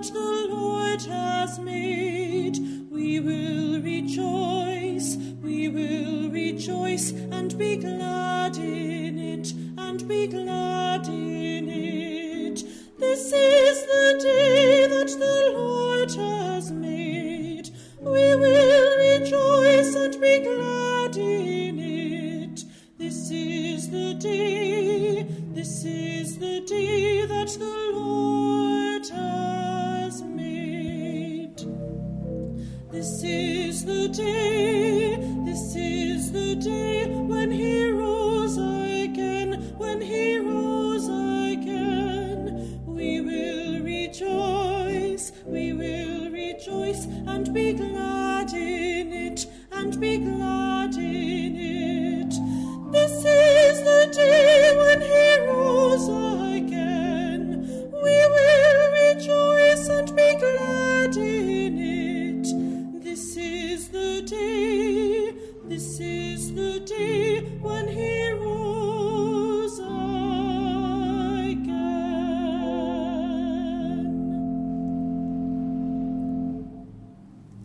that the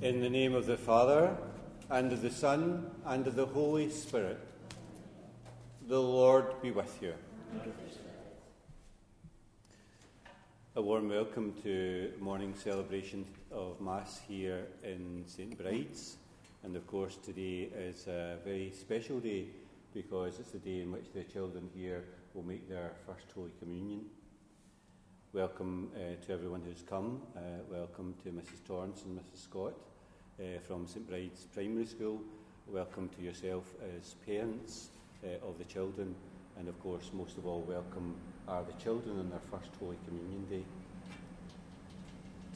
In the name of the Father, and of the Son, and of the Holy Spirit, the Lord be with you. A warm welcome to morning celebration of Mass here in St Bride's. And of course, today is a very special day because it's the day in which the children here will make their first Holy Communion. Welcome uh, to everyone who's come. Uh, welcome to Mrs. Torrance and Mrs. Scott uh, from St Bride's Primary School. Welcome to yourself as parents uh, of the children. And of course, most of all, welcome are the children on their first Holy Communion Day.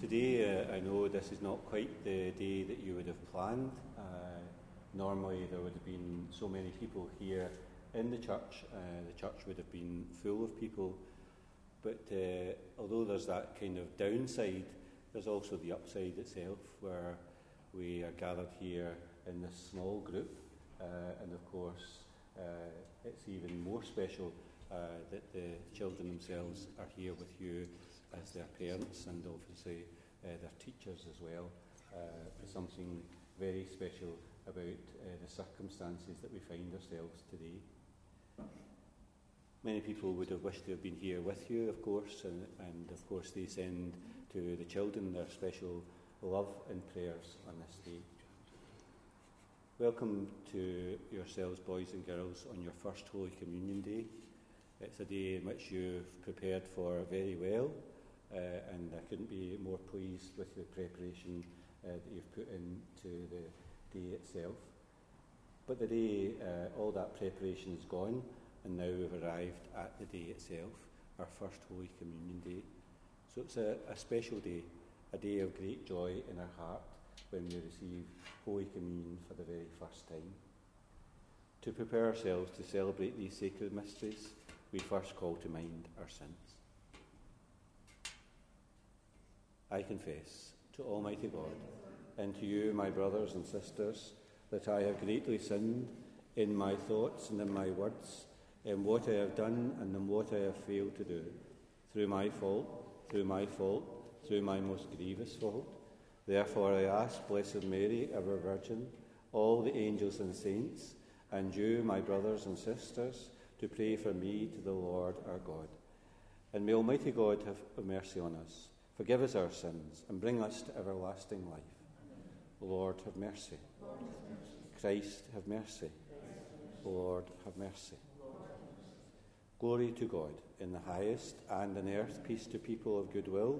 Today, uh, I know this is not quite the day that you would have planned. Uh, normally, there would have been so many people here in the church. Uh, the church would have been full of people. But uh, although there's that kind of downside, there's also the upside itself, where we are gathered here in this small group. Uh, and of course, uh, it's even more special uh, that the children themselves are here with you as their parents and obviously their teachers as well. Something very special about the circumstances that we find ourselves today. Many people would have wished to have been here with you, of course, and, and of course they send to the children their special love and prayers on this day. Welcome to yourselves, boys and girls, on your first Holy Communion Day. It's a day in which you've prepared for very well, uh, and I couldn't be more pleased with the preparation uh, that you've put into the day itself. But the day, uh, all that preparation is gone, and now we've arrived at the day itself, our first Holy Communion Day. So it's a, a special day, a day of great joy in our heart when we receive Holy Communion for the very first time. To prepare ourselves to celebrate these sacred mysteries, we first call to mind our sins. I confess to Almighty God and to you, my brothers and sisters, that I have greatly sinned in my thoughts and in my words, in what I have done and in what I have failed to do, through my fault, through my fault, through my most grievous fault. Therefore, I ask Blessed Mary, ever Virgin, all the angels and saints, and you, my brothers and sisters, to pray for me to the Lord our God. And may Almighty God have mercy on us, forgive us our sins, and bring us to everlasting life. Lord, have mercy. Christ, have mercy. Lord, have mercy. Glory to God in the highest, and on earth peace to people of good will.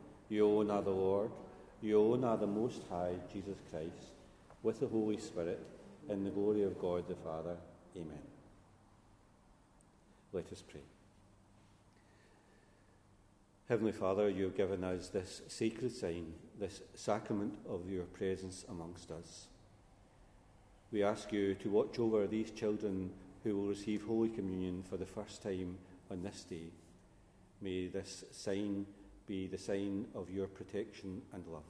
you alone are the Lord, you alone are the Most High, Jesus Christ, with the Holy Spirit, in the glory of God the Father. Amen. Let us pray. Heavenly Father, you have given us this sacred sign, this sacrament of your presence amongst us. We ask you to watch over these children who will receive Holy Communion for the first time on this day. May this sign be the sign of your protection and love.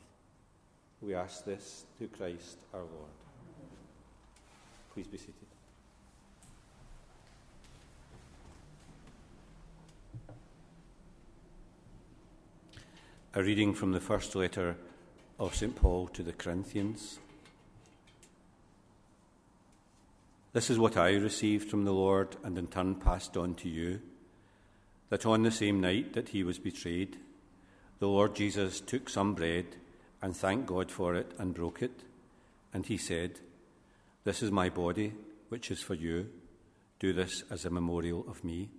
We ask this through Christ our Lord. Please be seated. A reading from the first letter of St. Paul to the Corinthians. This is what I received from the Lord and in turn passed on to you that on the same night that he was betrayed, the Lord Jesus took some bread and thanked God for it and broke it. And he said, This is my body, which is for you. Do this as a memorial of me.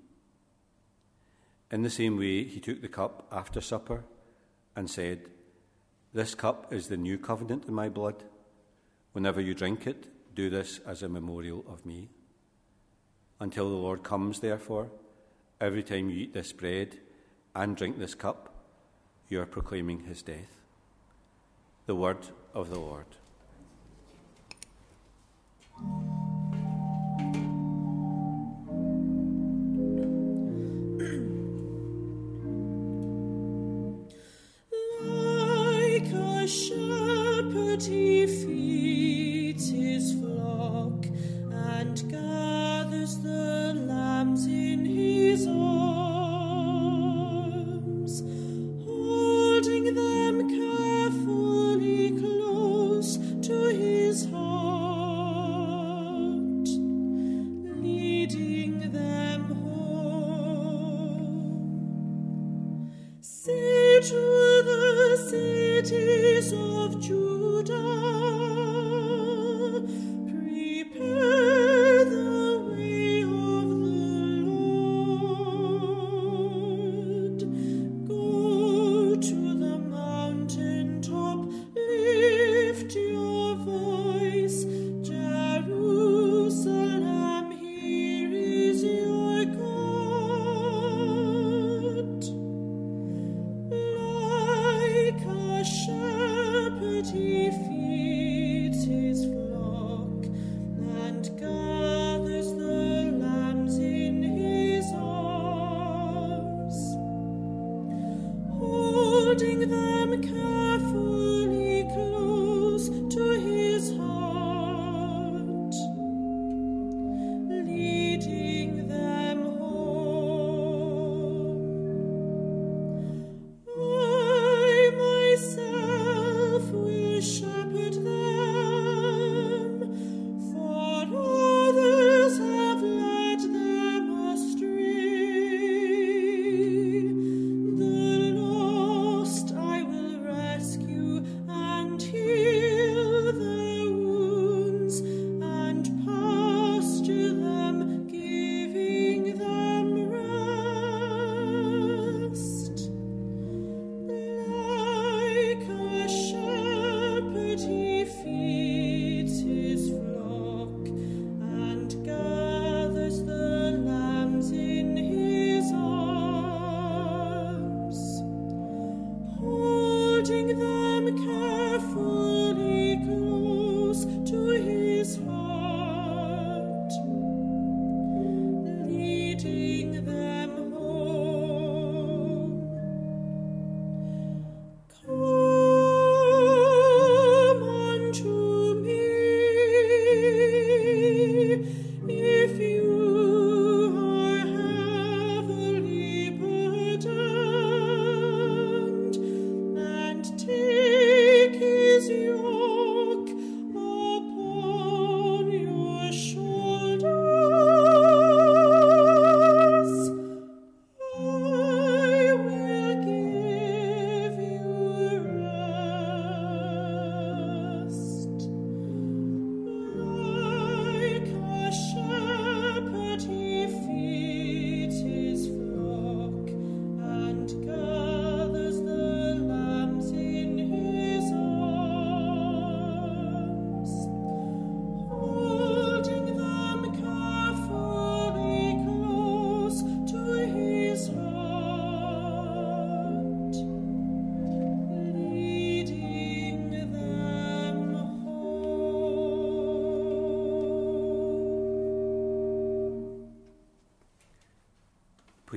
In the same way, he took the cup after supper and said, This cup is the new covenant in my blood. Whenever you drink it, do this as a memorial of me. Until the Lord comes, therefore, every time you eat this bread and drink this cup, you are proclaiming his death. The word of the Lord.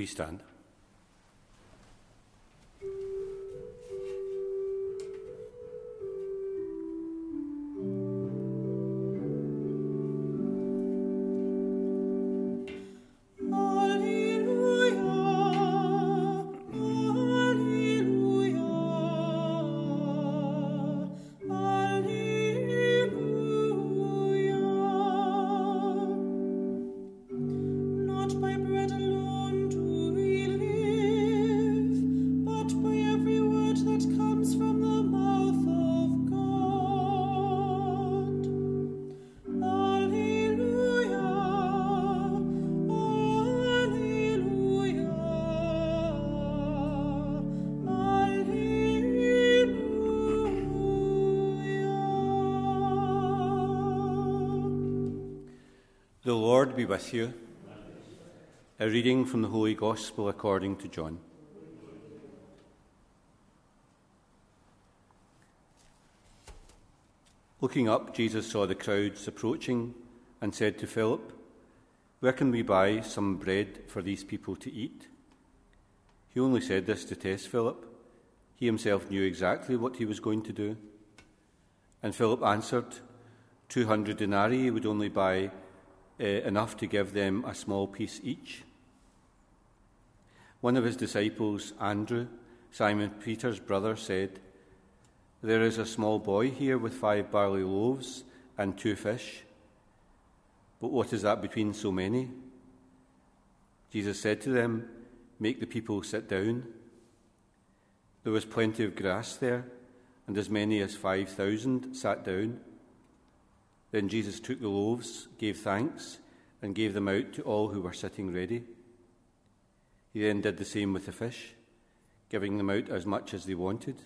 Stand. The Lord be with you. A reading from the Holy Gospel according to John. Looking up, Jesus saw the crowds approaching and said to Philip, Where can we buy some bread for these people to eat? He only said this to test Philip. He himself knew exactly what he was going to do. And Philip answered, Two hundred denarii would only buy uh, enough to give them a small piece each. One of his disciples, Andrew, Simon Peter's brother, said, There is a small boy here with five barley loaves and two fish. But what is that between so many? Jesus said to them, Make the people sit down. There was plenty of grass there, and as many as five thousand sat down. Then Jesus took the loaves, gave thanks, and gave them out to all who were sitting ready. He then did the same with the fish, giving them out as much as they wanted.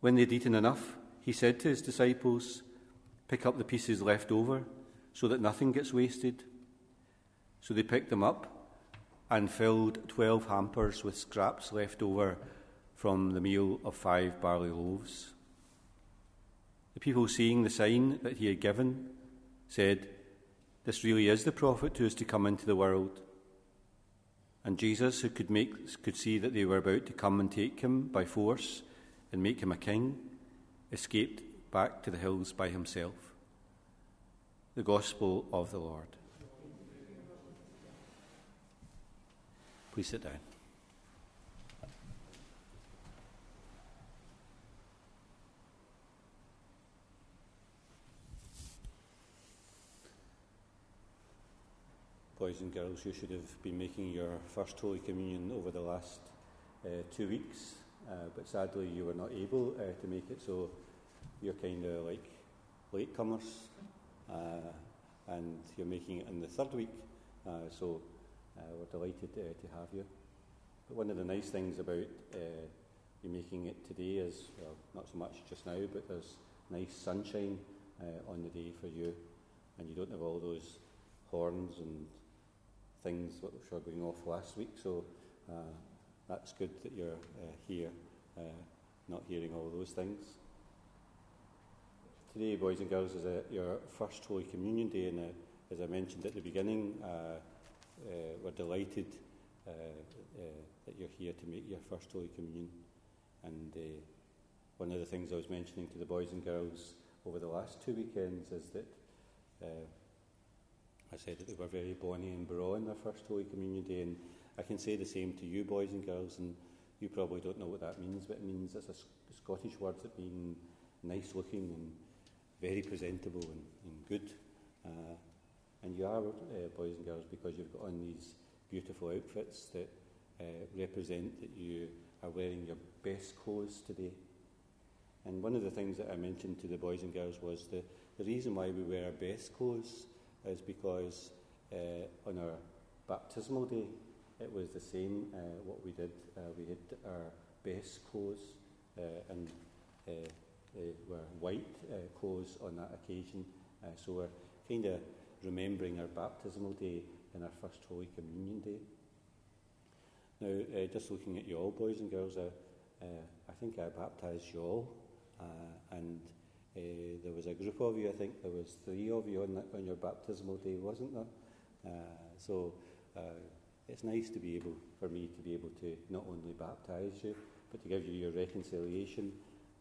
When they had eaten enough, he said to his disciples, Pick up the pieces left over, so that nothing gets wasted. So they picked them up and filled twelve hampers with scraps left over from the meal of five barley loaves. The people seeing the sign that he had given said, This really is the prophet who is to come into the world. And Jesus, who could, make, could see that they were about to come and take him by force and make him a king, escaped back to the hills by himself. The Gospel of the Lord. Please sit down. Boys and girls, you should have been making your first Holy Communion over the last uh, two weeks, uh, but sadly you were not able uh, to make it, so you're kind of like latecomers, uh, and you're making it in the third week, uh, so uh, we're delighted to have you. But one of the nice things about you making it today is, well, not so much just now, but there's nice sunshine on the day for you, and you don't have all those horns and things which were going off last week. So uh, that's good that you're uh, here, uh, not hearing all those things. Today, boys and girls, is a, your first Holy Communion Day, and uh, as I mentioned at the beginning, uh, we're delighted that you're here to make your first Holy Communion. And one of the things I was mentioning to the boys and girls over the last two weekends is that I said that they were very bonny and braw in their first Holy Communion day, and I can say the same to you, boys and girls, and you probably don't know what that means, but it means it's a Scottish word that means nice looking and very presentable and, and good. Uh, and you are, uh, boys and girls, because you've got on these beautiful outfits that uh, represent that you are wearing your best clothes today. And one of the things that I mentioned to the boys and girls was the, the reason why we wear our best clothes is because uh, on our baptismal day, it was the same uh, what we did. Uh, we had our best clothes uh, and uh, were white uh, clothes on that occasion. so we're kind of remembering our baptismal day and our first Holy Communion day. Now, just looking at you all, boys and girls, I think I baptised you all, and uh, there was a group of you, I think there was three of you on, on your baptismal day, wasn't there? Uh, so uh, it's nice to be able, for me to be able to not only baptise you, but to give you your reconciliation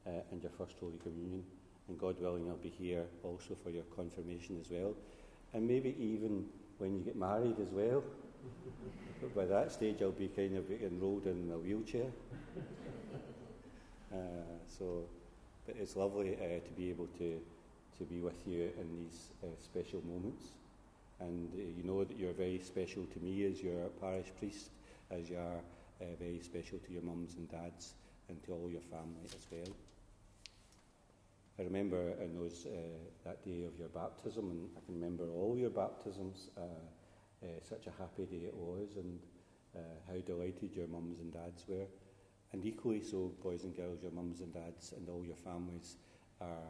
uh, and your First Holy Communion. And God willing, I'll be here also for your confirmation as well. And maybe even when you get married as well. but by that stage, I'll be kind of enrolled in a wheelchair. Uh, so, but it's lovely uh, to be able to, to be with you in these uh, special moments. And uh, you know that you're very special to me as your parish priest, as you are uh, very special to your mums and dads and to all your family as well. I remember in those, uh, that day of your baptism, and I can remember all your baptisms, uh, such a happy day it was, and how delighted your mums and dads were. And equally so, boys and girls, your mums and dads and all your families are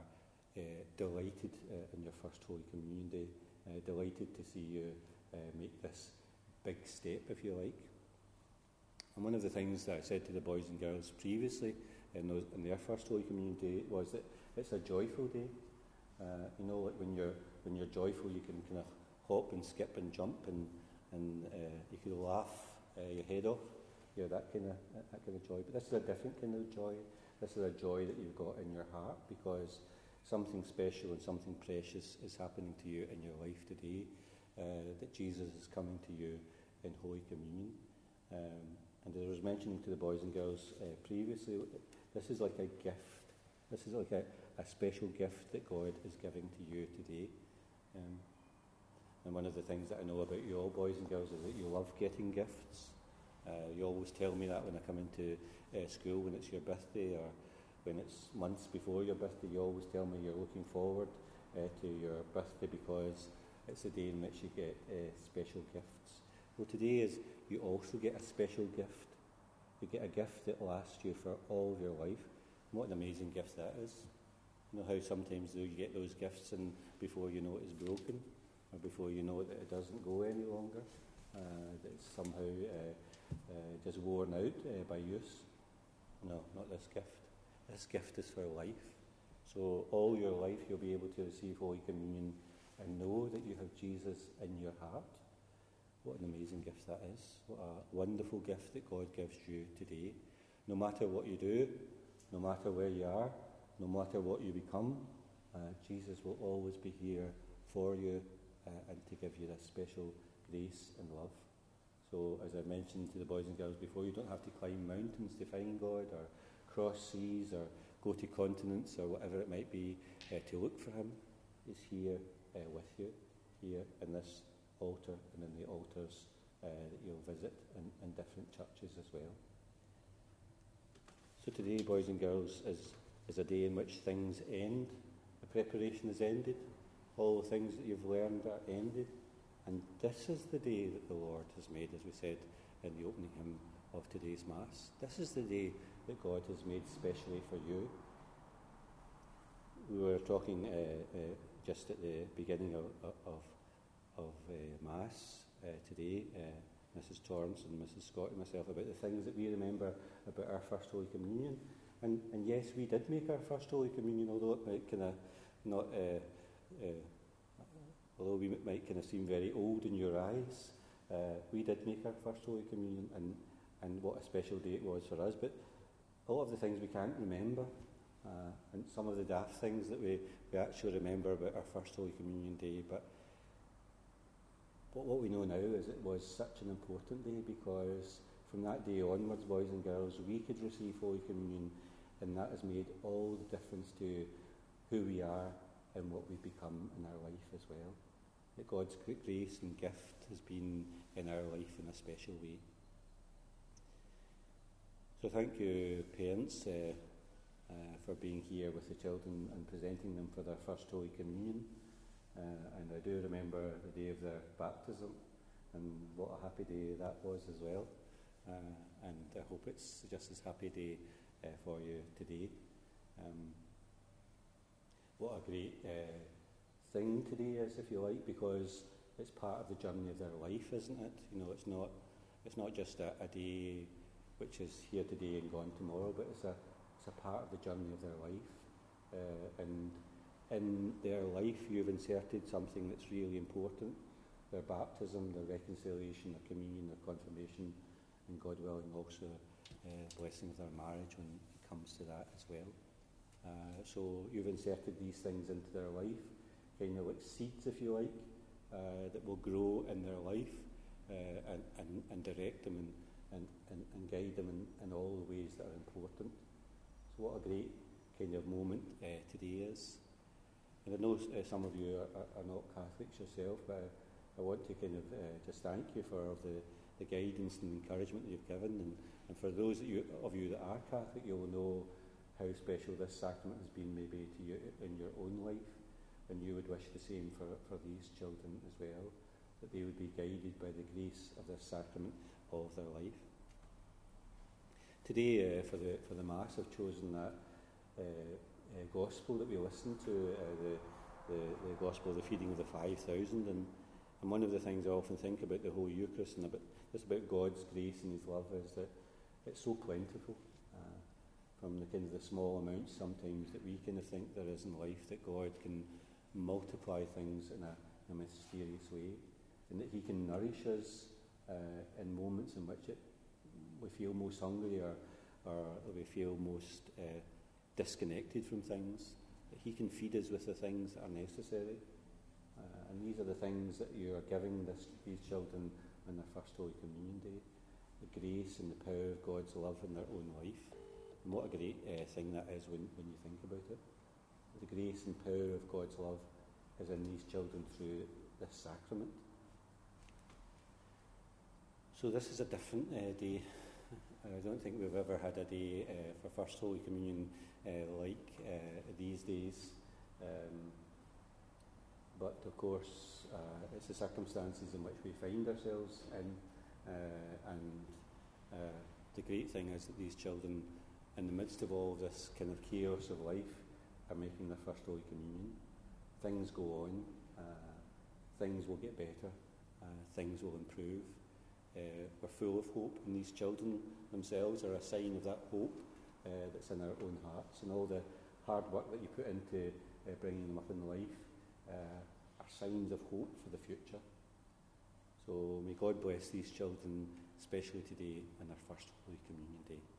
uh, delighted uh, in your first Holy Communion Day, uh, delighted to see you uh, make this big step, if you like. And one of the things that I said to the boys and girls previously in, those, in their first Holy Communion Day was that it's a joyful day. Uh, you know, like when you're when you're joyful, you can kind of hop and skip and jump, and and uh, you can laugh your head off. Yeah, that kind of that kind of joy. But this is a different kind of joy. This is a joy that you've got in your heart because something special and something precious is happening to you in your life today. Uh, that Jesus is coming to you in Holy Communion. Um, and as I was mentioning to the boys and girls uh, previously, this is like a gift. This is like a, a special gift that God is giving to you today. Um, and one of the things that I know about you all, boys and girls, is that you love getting gifts. Uh, you always tell me that when I come into uh, school when it's your birthday or when it's months before your birthday. You always tell me you're looking forward uh, to your birthday because it's a day in which you get uh, special gifts. Well, today is you also get a special gift. You get a gift that lasts you for all of your life. What an amazing gift that is. You know how sometimes though you get those gifts and before you know it is broken, or before you know that it doesn't go any longer, uh, that it's somehow uh, uh, just worn out uh, by use. No, not this gift. This gift is for life. So all your life you'll be able to receive Holy Communion and know that you have Jesus in your heart. What an amazing gift that is. What a wonderful gift that God gives you today. No matter what you do, no matter where you are, no matter what you become, uh, Jesus will always be here for you uh, and to give you this special grace and love. So, as I mentioned to the boys and girls before, you don't have to climb mountains to find God or cross seas or go to continents or whatever it might be uh, to look for Him. He's here uh, with you, here in this altar and in the altars uh, that you'll visit in, in different churches as well. So today, boys and girls, is, is a day in which things end. The preparation is ended. All the things that you've learned are ended. And this is the day that the Lord has made, as we said in the opening hymn of today's Mass. This is the day that God has made specially for you. We were talking uh, uh, just at the beginning of, of, of uh, Mass uh, today uh, Mrs. Torrance and Mrs. Scott and myself about the things that we remember about our First Holy Communion. And, and yes, we did make our First Holy Communion, although it might kind of not, uh, although we might kind of seem very old in your eyes, uh, we did make our First Holy Communion, and, and what a special day it was for us. But a lot of the things we can't remember, uh, and some of the daft things that we, we actually remember about our First Holy Communion Day, but but what we know now is it was such an important day because from that day onwards, boys and girls, we could receive Holy Communion, and that has made all the difference to who we are and what we've become in our life as well. That God's grace and gift has been in our life in a special way. So thank you, parents, uh, uh, for being here with the children and presenting them for their first Holy Communion. Uh, and I do remember the day of their baptism and what a happy day that was as well. Uh, and I hope it's just as happy a day uh, for you today. Um, what a great uh, thing today is, if you like, because it's part of the journey of their life, isn't it? You know, it's not, it's not just a, a day which is here today and gone tomorrow, but it's a, it's a part of the journey of their life. Uh, and in their life you've inserted something that's really important, their baptism, their reconciliation, their communion, their confirmation, and God willing also uh, blessing of their marriage when it comes to that as well. Uh, so you've inserted these things into their life, kind of like seeds, if you like, uh, that will grow in their life uh, and, and, and direct them and, and, and, and guide them in, in all the ways that are important. So what a great kind of moment uh, today is. And I know uh, some of you are, are, not Catholics yourself, but I, I want to kind of uh, just thank you for the, the guidance and encouragement that you've given. And, and for those you, of you that are Catholic, you'll know how special this sacrament has been maybe to you in your own life. And you would wish the same for, for these children as well, that they would be guided by the grace of this sacrament all of their life. Today, uh, for, the, for the Mass, I've chosen that uh, uh, Gospel that we listened to, uh, the, the, the Gospel of the feeding of the 5,000. And, and one of the things I often think about the Holy Eucharist and about, just about God's grace and His love is that it's so plentiful from the kind of the small amounts sometimes that we kind of think there is in life that God can multiply things in a, a mysterious way and that he can nourish us uh, in moments in which it, we feel most hungry or, or we feel most uh, disconnected from things, that he can feed us with the things that are necessary. Uh, and these are the things that you are giving this, these children on their first Holy Communion Day. The grace and the power of God's love in their own life. And what a great uh, thing that is when, when you think about it. The grace and power of God's love is in these children through this sacrament. So this is a different uh, day. I don't think we've ever had a day uh, for First Holy Communion uh, like these days. Um, but of course, it's the circumstances in which we find ourselves in, and the great thing is that these children in the midst of all this kind of chaos of life, are making their first Holy Communion. Things go on, uh, things will get better, uh, things will improve. Uh, we're full of hope, and these children themselves are a sign of that hope uh, that's in our own hearts, and all the hard work that you put into uh, bringing them up in life uh, are signs of hope for the future. So may God bless these children, especially today in their first Holy Communion Day.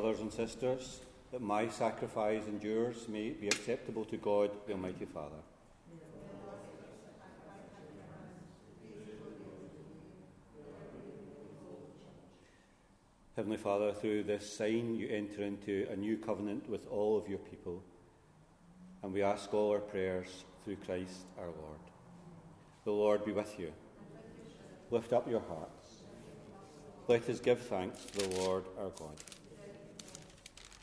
Brothers and sisters, that my sacrifice and yours may be acceptable to God, the Almighty Father. Heavenly Father, through this sign you enter into a new covenant with all of your people, and we ask all our prayers through Christ our Lord. The Lord be with you. Lift up your hearts. Let us give thanks to the Lord our God.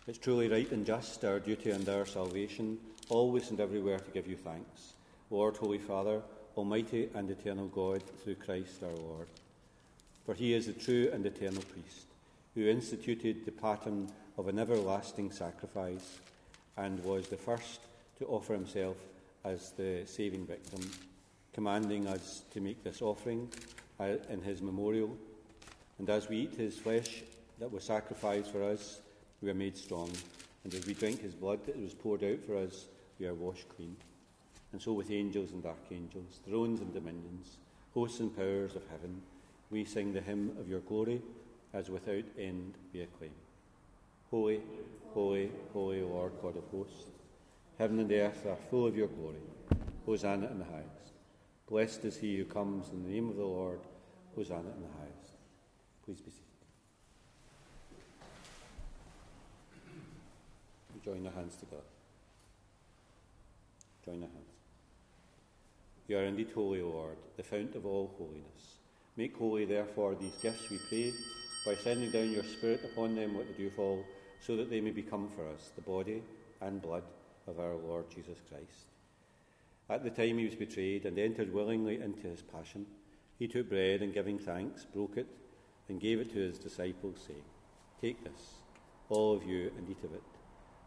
It's truly right and just, our duty and our salvation, always and everywhere to give you thanks. Lord, Holy Father, Almighty and eternal God, through Christ our Lord. For he is the true and eternal priest, who instituted the pattern of an everlasting sacrifice and was the first to offer himself as the saving victim, commanding us to make this offering uh, in his memorial. And as we eat his flesh that was sacrificed for us, we are made strong. And as we drink his blood that was poured out for us, we are washed clean. And so, with angels and archangels, thrones and dominions, hosts and powers of heaven, we sing the hymn of your glory, as without end we acclaim. Holy, holy, holy Lord God of hosts, heaven and earth are full of your glory. Hosanna in the highest. Blessed is he who comes in the name of the Lord. Hosanna in the highest. Please be seated. Join our hands together. Join our hands. You are indeed holy, Lord, the fount of all holiness. Make holy, therefore, these gifts, we pray, by sending down your Spirit upon them like the dewfall, so that they may become for us the body and blood of our Lord Jesus Christ. At the time he was betrayed and entered willingly into his passion, he took bread and giving thanks, broke it, and gave it to his disciples, saying, Take this, all of you, and eat of it,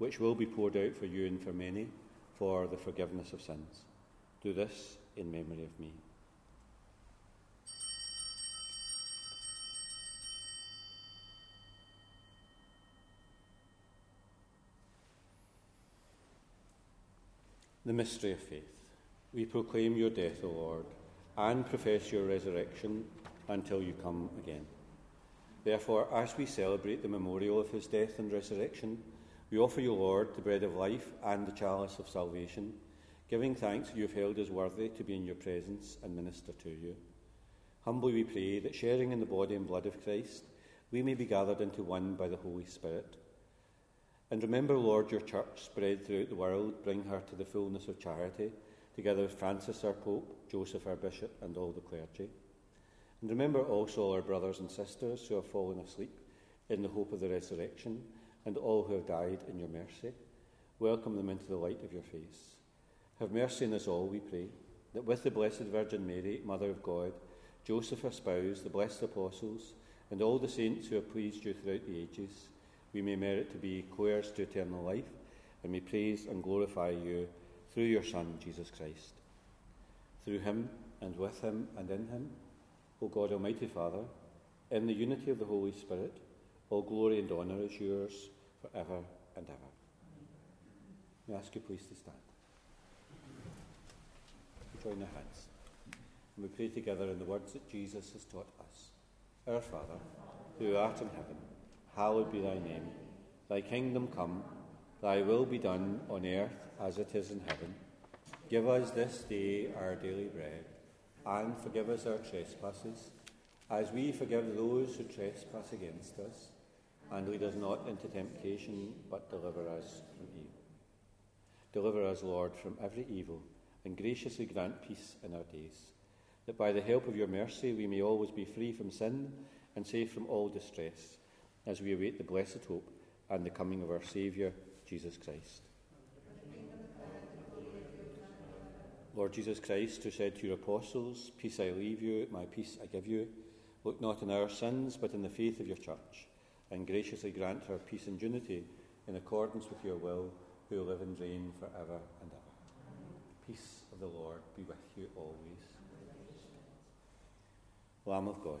which will be poured out for you and for many for the forgiveness of sins. Do this in memory of me. The mystery of faith. We proclaim your death, O Lord, and profess your resurrection until you come again. Therefore, as we celebrate the memorial of his death and resurrection, we offer you, Lord, the bread of life and the chalice of salvation, giving thanks you have held us worthy to be in your presence and minister to you. Humbly we pray that, sharing in the body and blood of Christ, we may be gathered into one by the Holy Spirit and remember, Lord, your church spread throughout the world, bring her to the fullness of charity, together with Francis our Pope, Joseph our Bishop, and all the clergy. And remember also our brothers and sisters who have fallen asleep in the hope of the resurrection, and all who have died in your mercy. Welcome them into the light of your face. Have mercy on us all, we pray, that with the Blessed Virgin Mary, Mother of God, Joseph her spouse, the blessed apostles, and all the saints who have pleased you throughout the ages, we may merit to be co-heirs to eternal life, and may praise and glorify you through your Son, Jesus Christ. Through him, and with him, and in him, O God Almighty Father, in the unity of the Holy Spirit, all glory and honour is yours for ever and ever. May I ask you please to stand. We join our hands. And we pray together in the words that Jesus has taught us. Our Father, who art in heaven, hallowed be thy name. Thy kingdom come, thy will be done on earth as it is in heaven. Give us this day our daily bread, and forgive us our trespasses, as we forgive those who trespass against us. And lead us not into temptation, but deliver us from evil. Deliver us, Lord, from every evil, and graciously grant peace in our days, that by the help of your mercy we may always be free from sin and safe from all distress as we await the blessed hope and the coming of our Saviour, Jesus Christ. Lord Jesus Christ, who said to your apostles, Peace I leave you, my peace I give you, look not on our sins, but in the faith of your church, and graciously grant her peace and unity in accordance with your will, who live and reign for ever and ever. Peace of the Lord be with you always. Lamb of God.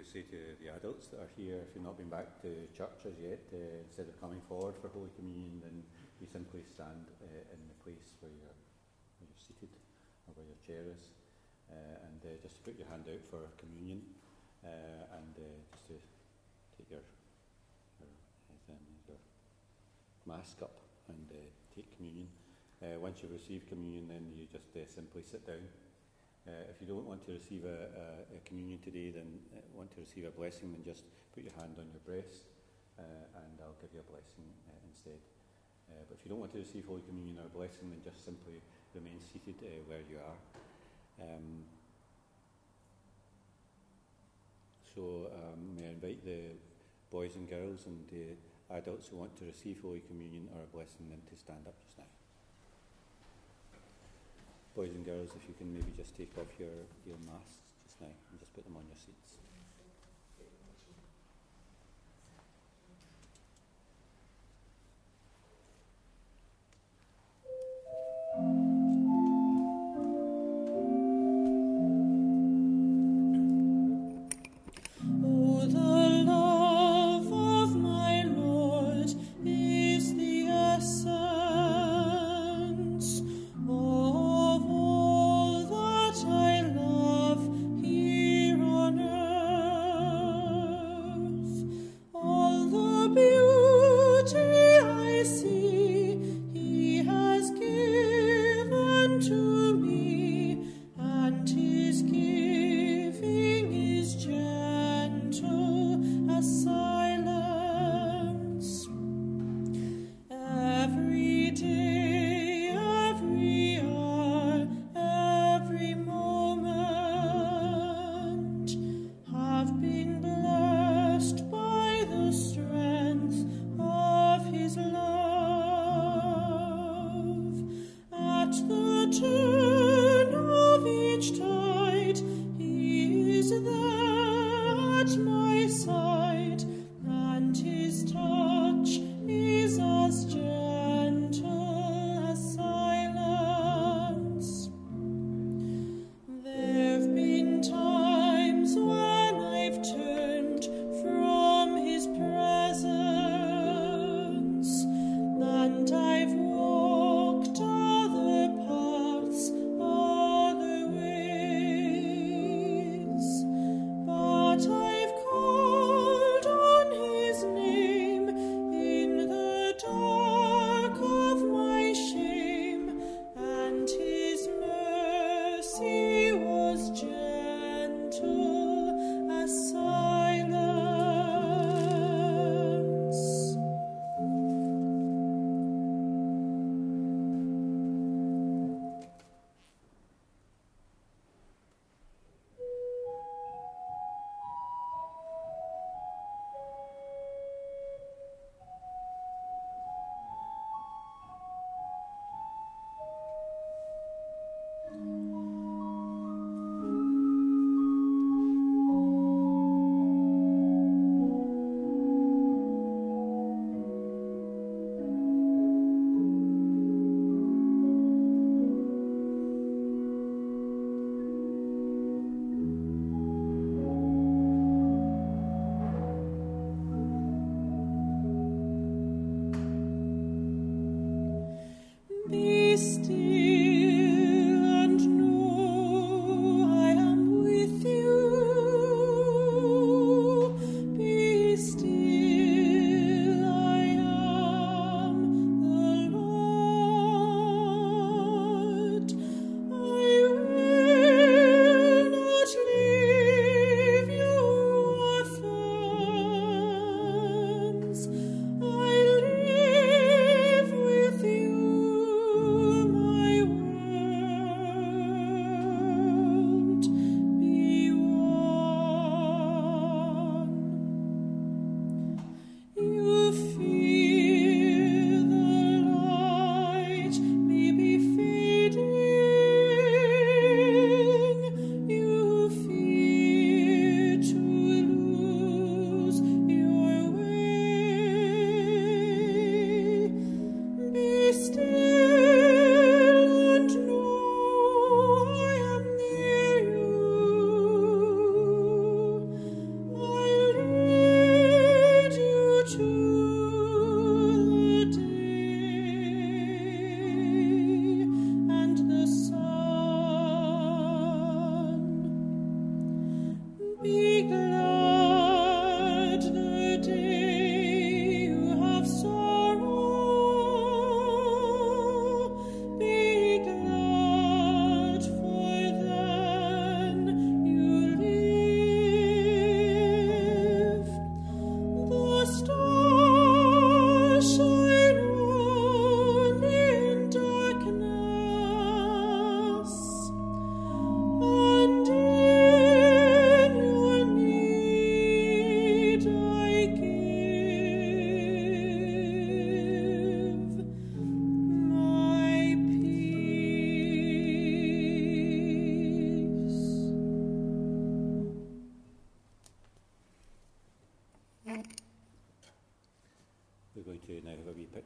say to the adults that are here, if you've not been back to church as yet, uh, instead of coming forward for Holy Communion, then you simply stand uh, in the place where you're, where you're seated or where your chair is, uh, and uh, just to put your hand out for communion, uh, and just to take your your, um, your mask up and take communion. Once you've received communion, then you just simply sit down. Uh, if you don't want to receive a, a, a communion today, then uh, want to receive a blessing, then just put your hand on your breast uh, and I'll give you a blessing uh, instead. Uh, but if you don't want to receive Holy Communion or a blessing, then just simply remain seated where you are. Um, so um, may I invite the boys and girls and the adults who want to receive Holy Communion or a blessing then to stand up just now boys and girls, if you can maybe just take off your, your masks just now and just put them on your seats.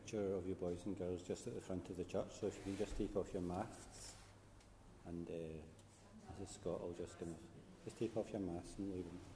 Picture of you boys and girls just at the front of the church. So if you can just take off your masks, and uh, Mrs. Scott will just kind of just take off your masks and leave them.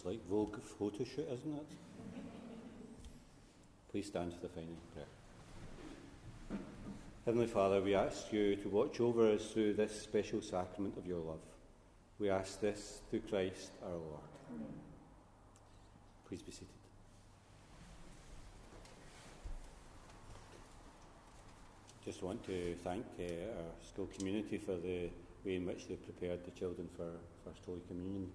It's like Vogue photo shoot, isn't it? Please stand for the final prayer. Heavenly Father, we ask you to watch over us through this special sacrament of your love. We ask this through Christ our Lord. Please be seated. Just want to thank uh, our school community for the way in which they prepared the children for First Holy Communion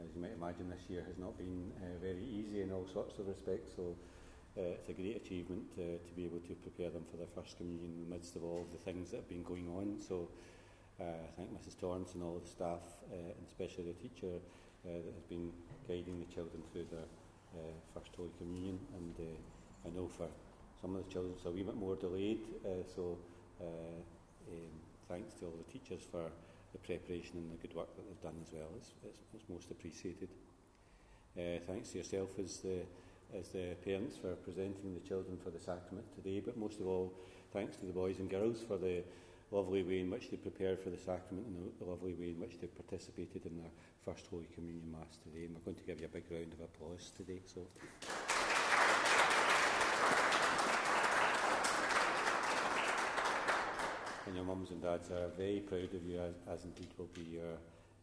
as you might imagine, this year has not been uh, very easy in all sorts of respects. So uh, it's a great achievement uh, to be able to prepare them for their first communion in the midst of all the things that have been going on. So uh, I thank Mrs. Torrance and all the staff, uh, and especially the teacher uh, that has been guiding the children through their uh, first Holy Communion. And uh, I know for some of the children it's a wee bit more delayed. Uh, so uh, um, thanks to all the teachers for the preparation and the good work that they've done as well. It's, it's, it's most appreciated. Uh, thanks to yourself as the, as the parents for presenting the children for the sacrament today, but most of all, thanks to the boys and girls for the lovely way in which they prepared for the sacrament and the lovely way in which they participated in their first Holy Communion Mass today. And we're going to give you a big round of applause today. So. And your mums and dads are very proud of you, as, as indeed will be your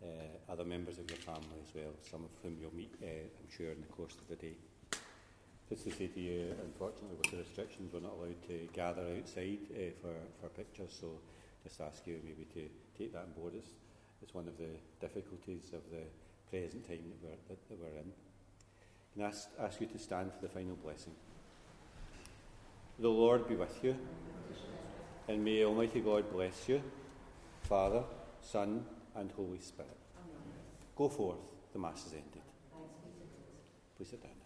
uh, other members of your family as well, some of whom you'll meet, uh, I'm sure, in the course of the day. Just to say to you, unfortunately, with the restrictions, we're not allowed to gather outside uh, for, for pictures, so just ask you maybe to take that on board. It's, it's one of the difficulties of the present time that we're, that, that we're in. Can I ask, ask you to stand for the final blessing? The Lord be with you, and may Almighty God bless you, Father, Son, and Holy Spirit. Go forth, the Mass is ended. Please sit down.